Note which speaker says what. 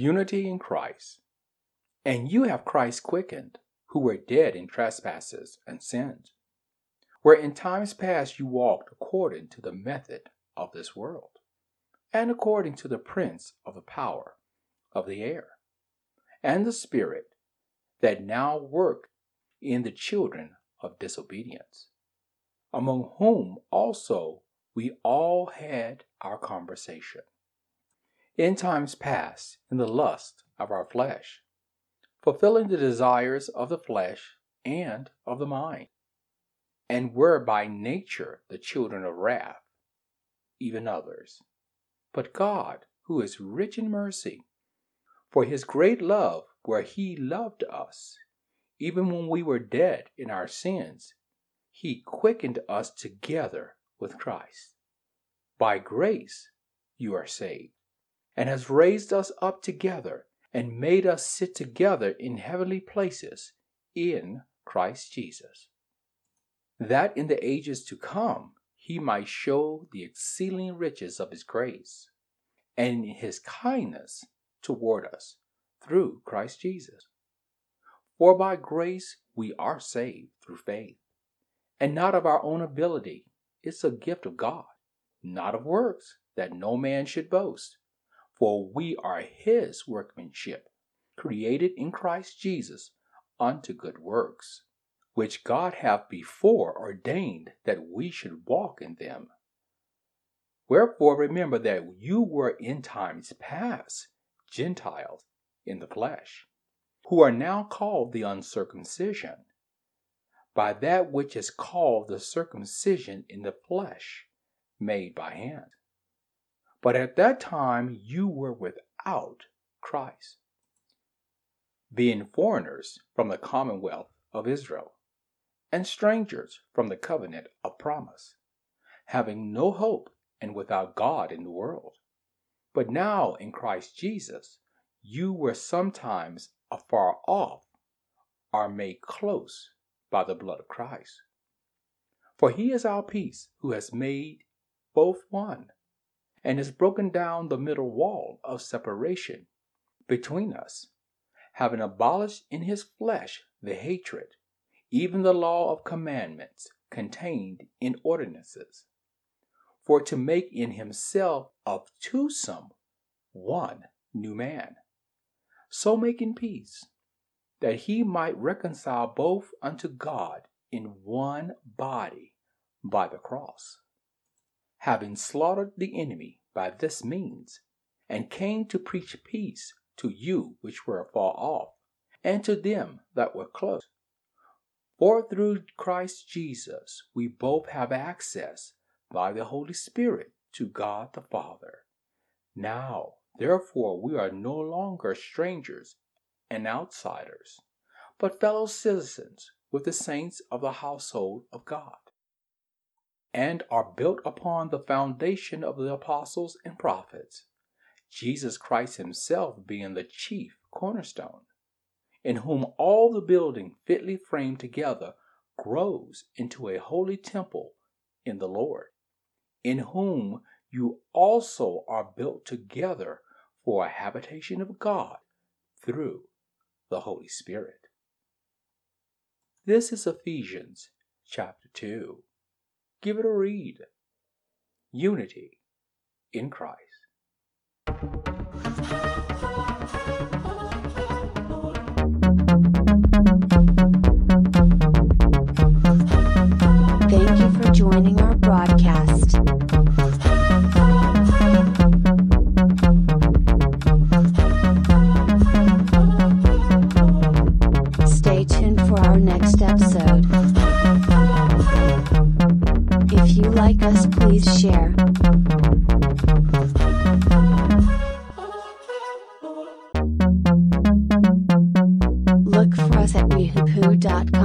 Speaker 1: Unity in Christ. And you have Christ quickened, who were dead in trespasses and sins, where in times past you walked according to the method of this world, and according to the prince of the power of the air, and the spirit that now work in the children of disobedience, among whom also we all had our conversation in times past in the lust of our flesh, fulfilling the desires of the flesh and of the mind, and were by nature the children of wrath, even others. But God, who is rich in mercy, for his great love, where he loved us, even when we were dead in our sins, he quickened us together with Christ. By grace you are saved and has raised us up together and made us sit together in heavenly places in Christ Jesus, that in the ages to come he might show the exceeding riches of his grace and his kindness toward us through Christ Jesus. For by grace we are saved through faith, and not of our own ability. It's a gift of God, not of works, that no man should boast. For we are his workmanship, created in Christ Jesus unto good works, which God hath before ordained that we should walk in them. Wherefore remember that you were in times past Gentiles in the flesh, who are now called the uncircumcision, by that which is called the circumcision in the flesh, made by hand. But at that time you were without Christ, being foreigners from the commonwealth of Israel, and strangers from the covenant of promise, having no hope and without God in the world. But now in Christ Jesus, you were sometimes afar off, are made close by the blood of Christ. For he is our peace, who has made both one and has broken down the middle wall of separation between us, having abolished in his flesh the hatred, even the law of commandments contained in ordinances, for to make in himself of twosome one new man, so making peace, that he might reconcile both unto God in one body by the cross having slaughtered the enemy by this means, and came to preach peace to you which were afar off, and to them that were close. For through Christ Jesus we both have access by the Holy Spirit to God the Father. Now, therefore, we are no longer strangers and outsiders, but fellow citizens with the saints of the household of God and are built upon the foundation of the apostles and prophets, Jesus Christ Himself being the chief cornerstone, in whom all the building fitly framed together grows into a holy temple in the Lord, in whom you also are built together for a habitation of God through the Holy Spirit. This is Ephesians chapter 2. Give it a read. Unity in Christ.
Speaker 2: yahoo.com.